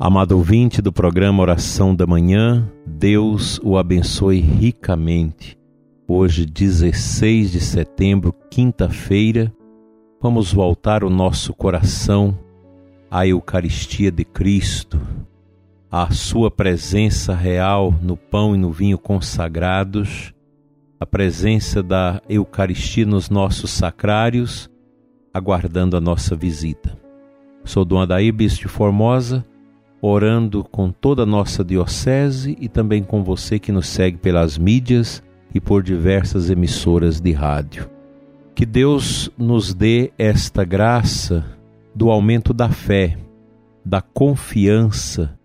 Amado ouvinte do programa Oração da Manhã, Deus o abençoe ricamente. Hoje, 16 de setembro, quinta-feira, vamos voltar o nosso coração à Eucaristia de Cristo, à Sua presença real no pão e no vinho consagrados, a presença da Eucaristia nos nossos sacrários, aguardando a nossa visita. Sou Dom Adair Bispo de Formosa orando com toda a nossa diocese e também com você que nos segue pelas mídias e por diversas emissoras de rádio. Que Deus nos dê esta graça do aumento da fé, da confiança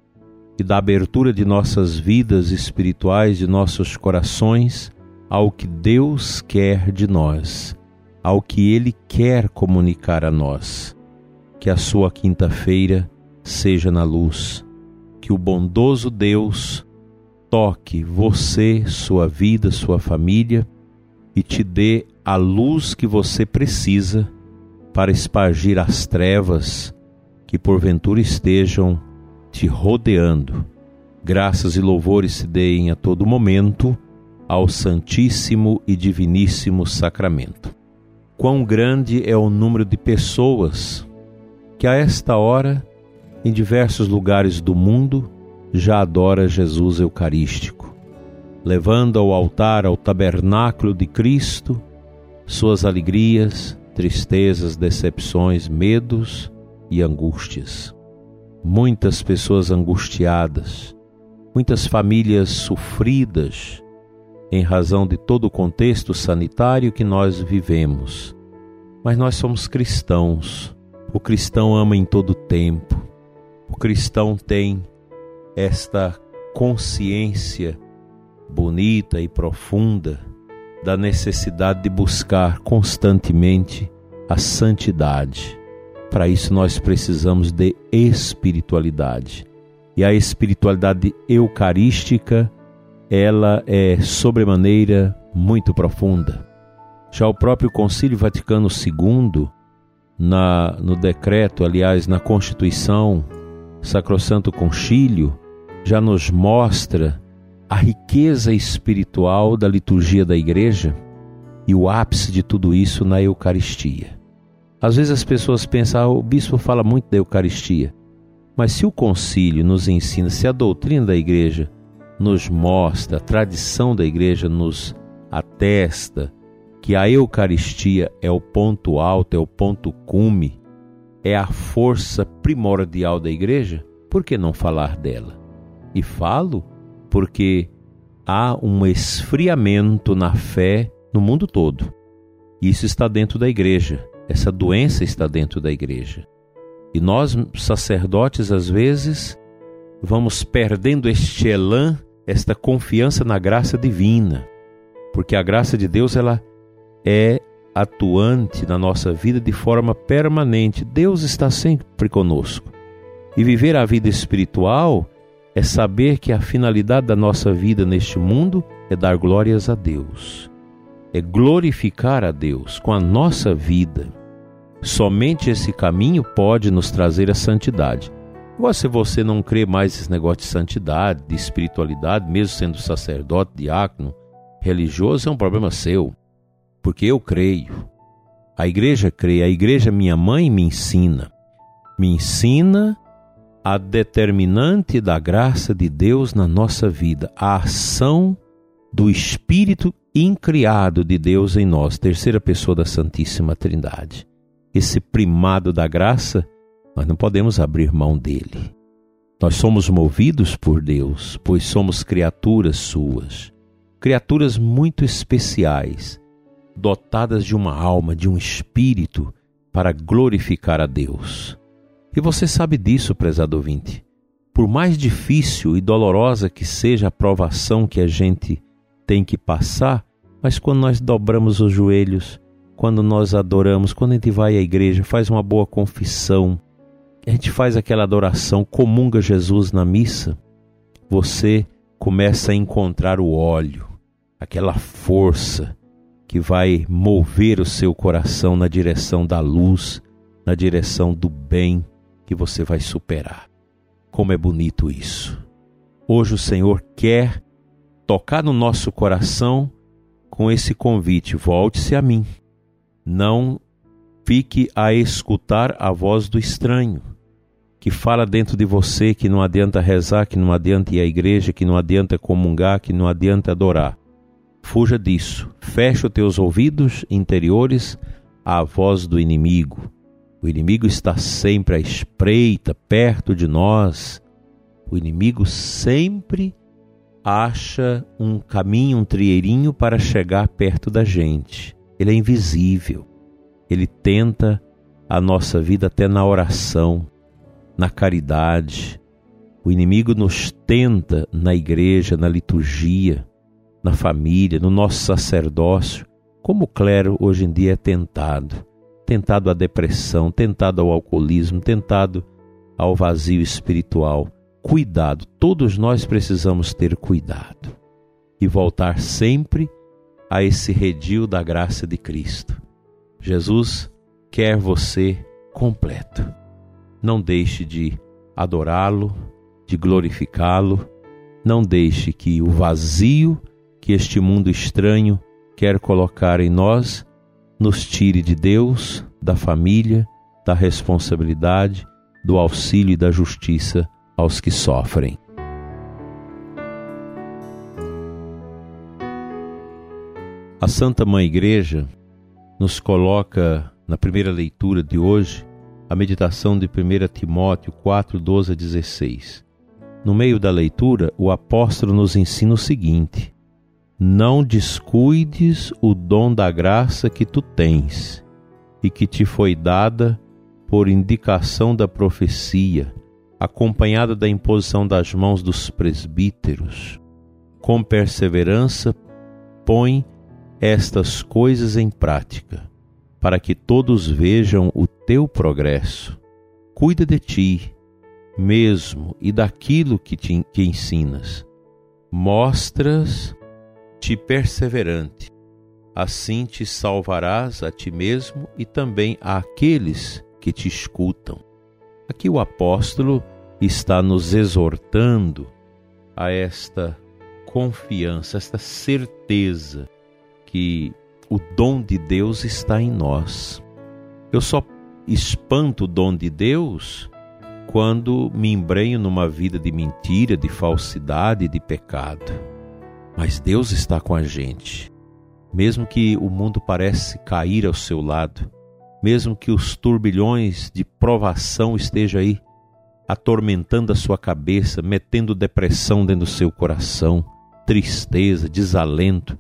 e da abertura de nossas vidas espirituais, de nossos corações ao que Deus quer de nós, ao que Ele quer comunicar a nós. Que a sua quinta-feira seja na luz. Que o bondoso Deus toque você, sua vida, sua família e te dê a luz que você precisa para espargir as trevas que porventura estejam te rodeando. Graças e louvores se deem a todo momento ao Santíssimo e Diviníssimo Sacramento. Quão grande é o número de pessoas que a esta hora em diversos lugares do mundo já adora Jesus Eucarístico, levando ao altar, ao tabernáculo de Cristo, suas alegrias, tristezas, decepções, medos e angústias. Muitas pessoas angustiadas, muitas famílias sofridas em razão de todo o contexto sanitário que nós vivemos. Mas nós somos cristãos. O cristão ama em todo tempo o cristão tem esta consciência bonita e profunda da necessidade de buscar constantemente a santidade. Para isso, nós precisamos de espiritualidade. E a espiritualidade eucarística, ela é sobremaneira muito profunda. Já o próprio Concílio Vaticano II, na, no decreto, aliás, na Constituição Sacrosanto Concílio já nos mostra a riqueza espiritual da liturgia da igreja e o ápice de tudo isso na Eucaristia. Às vezes as pessoas pensam, ah, o bispo fala muito da Eucaristia, mas se o concílio nos ensina, se a doutrina da igreja nos mostra, a tradição da igreja nos atesta que a Eucaristia é o ponto alto, é o ponto cume é a força primordial da igreja, por que não falar dela? E falo porque há um esfriamento na fé no mundo todo. Isso está dentro da igreja, essa doença está dentro da igreja. E nós, sacerdotes, às vezes, vamos perdendo este elan, esta confiança na graça divina, porque a graça de Deus ela é atuante na nossa vida de forma permanente. Deus está sempre conosco. E viver a vida espiritual é saber que a finalidade da nossa vida neste mundo é dar glórias a Deus, é glorificar a Deus com a nossa vida. Somente esse caminho pode nos trazer a santidade. Agora, se você não crê mais nesse negócio de santidade, de espiritualidade, mesmo sendo sacerdote, diácono, religioso, é um problema seu porque eu creio. A igreja crê, a igreja, minha mãe, me ensina. Me ensina a determinante da graça de Deus na nossa vida, a ação do Espírito incriado de Deus em nós, terceira pessoa da Santíssima Trindade. Esse primado da graça, nós não podemos abrir mão dele. Nós somos movidos por Deus, pois somos criaturas suas, criaturas muito especiais dotadas de uma alma, de um espírito para glorificar a Deus. E você sabe disso, prezado ouvinte. Por mais difícil e dolorosa que seja a provação que a gente tem que passar, mas quando nós dobramos os joelhos, quando nós adoramos, quando a gente vai à igreja, faz uma boa confissão, a gente faz aquela adoração, comunga Jesus na missa, você começa a encontrar o óleo, aquela força, que vai mover o seu coração na direção da luz, na direção do bem que você vai superar. Como é bonito isso. Hoje o Senhor quer tocar no nosso coração com esse convite: volte-se a mim. Não fique a escutar a voz do estranho, que fala dentro de você que não adianta rezar, que não adianta ir à igreja, que não adianta comungar, que não adianta adorar. Fuja disso. Feche os teus ouvidos interiores à voz do inimigo. O inimigo está sempre à espreita, perto de nós. O inimigo sempre acha um caminho, um trieirinho para chegar perto da gente. Ele é invisível. Ele tenta a nossa vida até na oração, na caridade. O inimigo nos tenta na igreja, na liturgia, na família, no nosso sacerdócio, como o clero hoje em dia é tentado tentado à depressão, tentado ao alcoolismo, tentado ao vazio espiritual. Cuidado, todos nós precisamos ter cuidado e voltar sempre a esse redil da graça de Cristo. Jesus quer você completo. Não deixe de adorá-lo, de glorificá-lo. Não deixe que o vazio que este mundo estranho quer colocar em nós nos tire de Deus, da família, da responsabilidade, do auxílio e da justiça aos que sofrem. A Santa Mãe Igreja nos coloca na primeira leitura de hoje a meditação de 1 Timóteo 4, 12 a 16. No meio da leitura, o apóstolo nos ensina o seguinte: não descuides o dom da graça que tu tens e que te foi dada por indicação da profecia, acompanhada da imposição das mãos dos presbíteros. Com perseverança, põe estas coisas em prática, para que todos vejam o teu progresso. Cuida de ti mesmo e daquilo que te que ensinas. Mostras te perseverante. Assim te salvarás a ti mesmo e também àqueles que te escutam. Aqui o apóstolo está nos exortando a esta confiança, esta certeza que o dom de Deus está em nós. Eu só espanto o dom de Deus quando me embrenho numa vida de mentira, de falsidade, de pecado. Mas Deus está com a gente. Mesmo que o mundo parece cair ao seu lado, mesmo que os turbilhões de provação estejam aí atormentando a sua cabeça, metendo depressão dentro do seu coração, tristeza, desalento,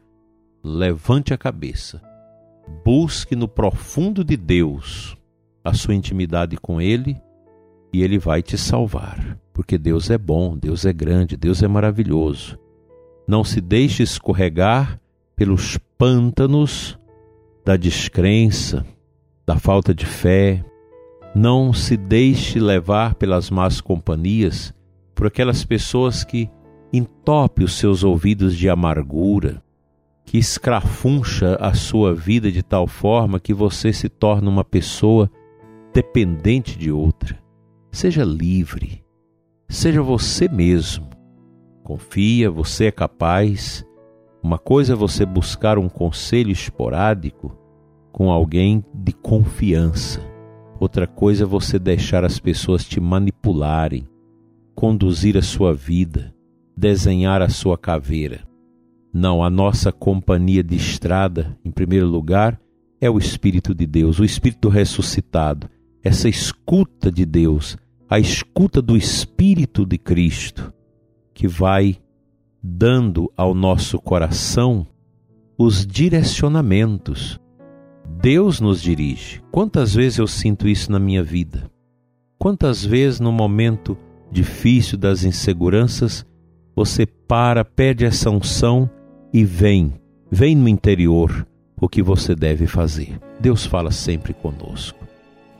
levante a cabeça. Busque no profundo de Deus a sua intimidade com Ele e Ele vai te salvar. Porque Deus é bom, Deus é grande, Deus é maravilhoso. Não se deixe escorregar pelos pântanos da descrença, da falta de fé. Não se deixe levar pelas más companhias, por aquelas pessoas que entope os seus ouvidos de amargura, que escrafuncha a sua vida de tal forma que você se torna uma pessoa dependente de outra. Seja livre, seja você mesmo. Confia, você é capaz. Uma coisa é você buscar um conselho esporádico com alguém de confiança. Outra coisa é você deixar as pessoas te manipularem, conduzir a sua vida, desenhar a sua caveira. Não, a nossa companhia de estrada, em primeiro lugar, é o Espírito de Deus, o Espírito ressuscitado, essa escuta de Deus, a escuta do Espírito de Cristo que vai dando ao nosso coração os direcionamentos. Deus nos dirige. Quantas vezes eu sinto isso na minha vida? Quantas vezes no momento difícil das inseguranças você para, pede essa unção e vem, vem no interior o que você deve fazer. Deus fala sempre conosco.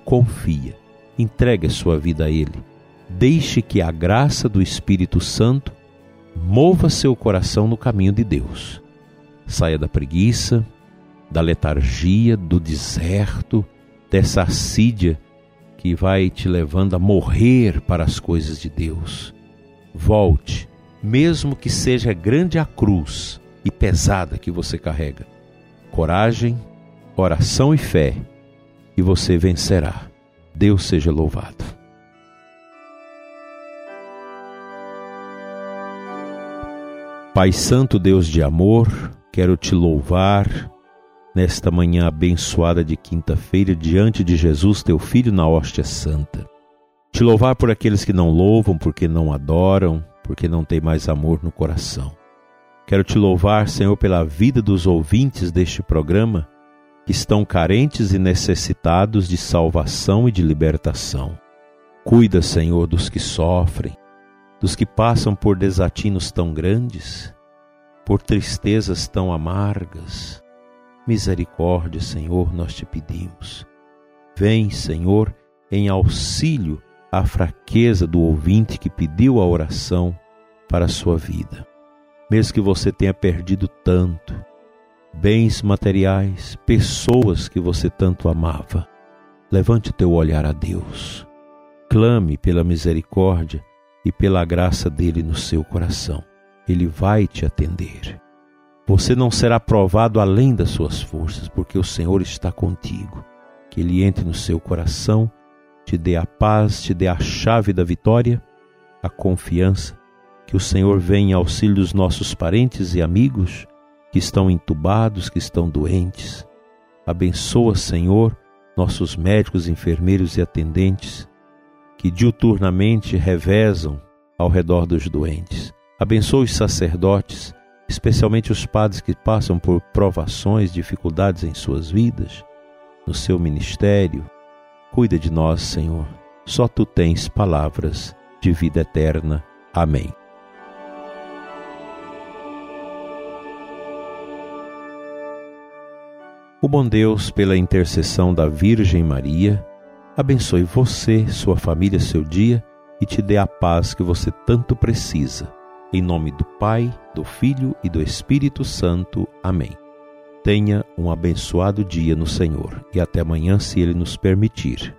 Confia, entregue a sua vida a Ele Deixe que a graça do Espírito Santo mova seu coração no caminho de Deus. Saia da preguiça, da letargia, do deserto, dessa assídia que vai te levando a morrer para as coisas de Deus. Volte, mesmo que seja grande a cruz e pesada que você carrega. Coragem, oração e fé, e você vencerá. Deus seja louvado. Pai Santo, Deus de amor, quero te louvar nesta manhã abençoada de quinta-feira diante de Jesus, teu Filho, na hóstia santa. Te louvar por aqueles que não louvam, porque não adoram, porque não têm mais amor no coração. Quero te louvar, Senhor, pela vida dos ouvintes deste programa que estão carentes e necessitados de salvação e de libertação. Cuida, Senhor, dos que sofrem, dos que passam por desatinos tão grandes, por tristezas tão amargas. Misericórdia, Senhor, nós te pedimos. Vem, Senhor, em auxílio à fraqueza do ouvinte que pediu a oração para a sua vida. Mesmo que você tenha perdido tanto, bens materiais, pessoas que você tanto amava, levante o teu olhar a Deus. Clame pela misericórdia e pela graça dele no seu coração. Ele vai te atender. Você não será provado além das suas forças, porque o Senhor está contigo. Que ele entre no seu coração, te dê a paz, te dê a chave da vitória, a confiança. Que o Senhor venha em auxílio dos nossos parentes e amigos que estão entubados, que estão doentes. Abençoa, Senhor, nossos médicos, enfermeiros e atendentes que diuturnamente revezam ao redor dos doentes. Abençoa os sacerdotes, especialmente os padres que passam por provações, dificuldades em suas vidas, no seu ministério. Cuida de nós, Senhor. Só tu tens palavras de vida eterna. Amém. O bom Deus, pela intercessão da Virgem Maria, abençoe você, sua família, seu dia e te dê a paz que você tanto precisa. Em nome do Pai, do Filho e do Espírito Santo. Amém. Tenha um abençoado dia no Senhor e até amanhã, se Ele nos permitir.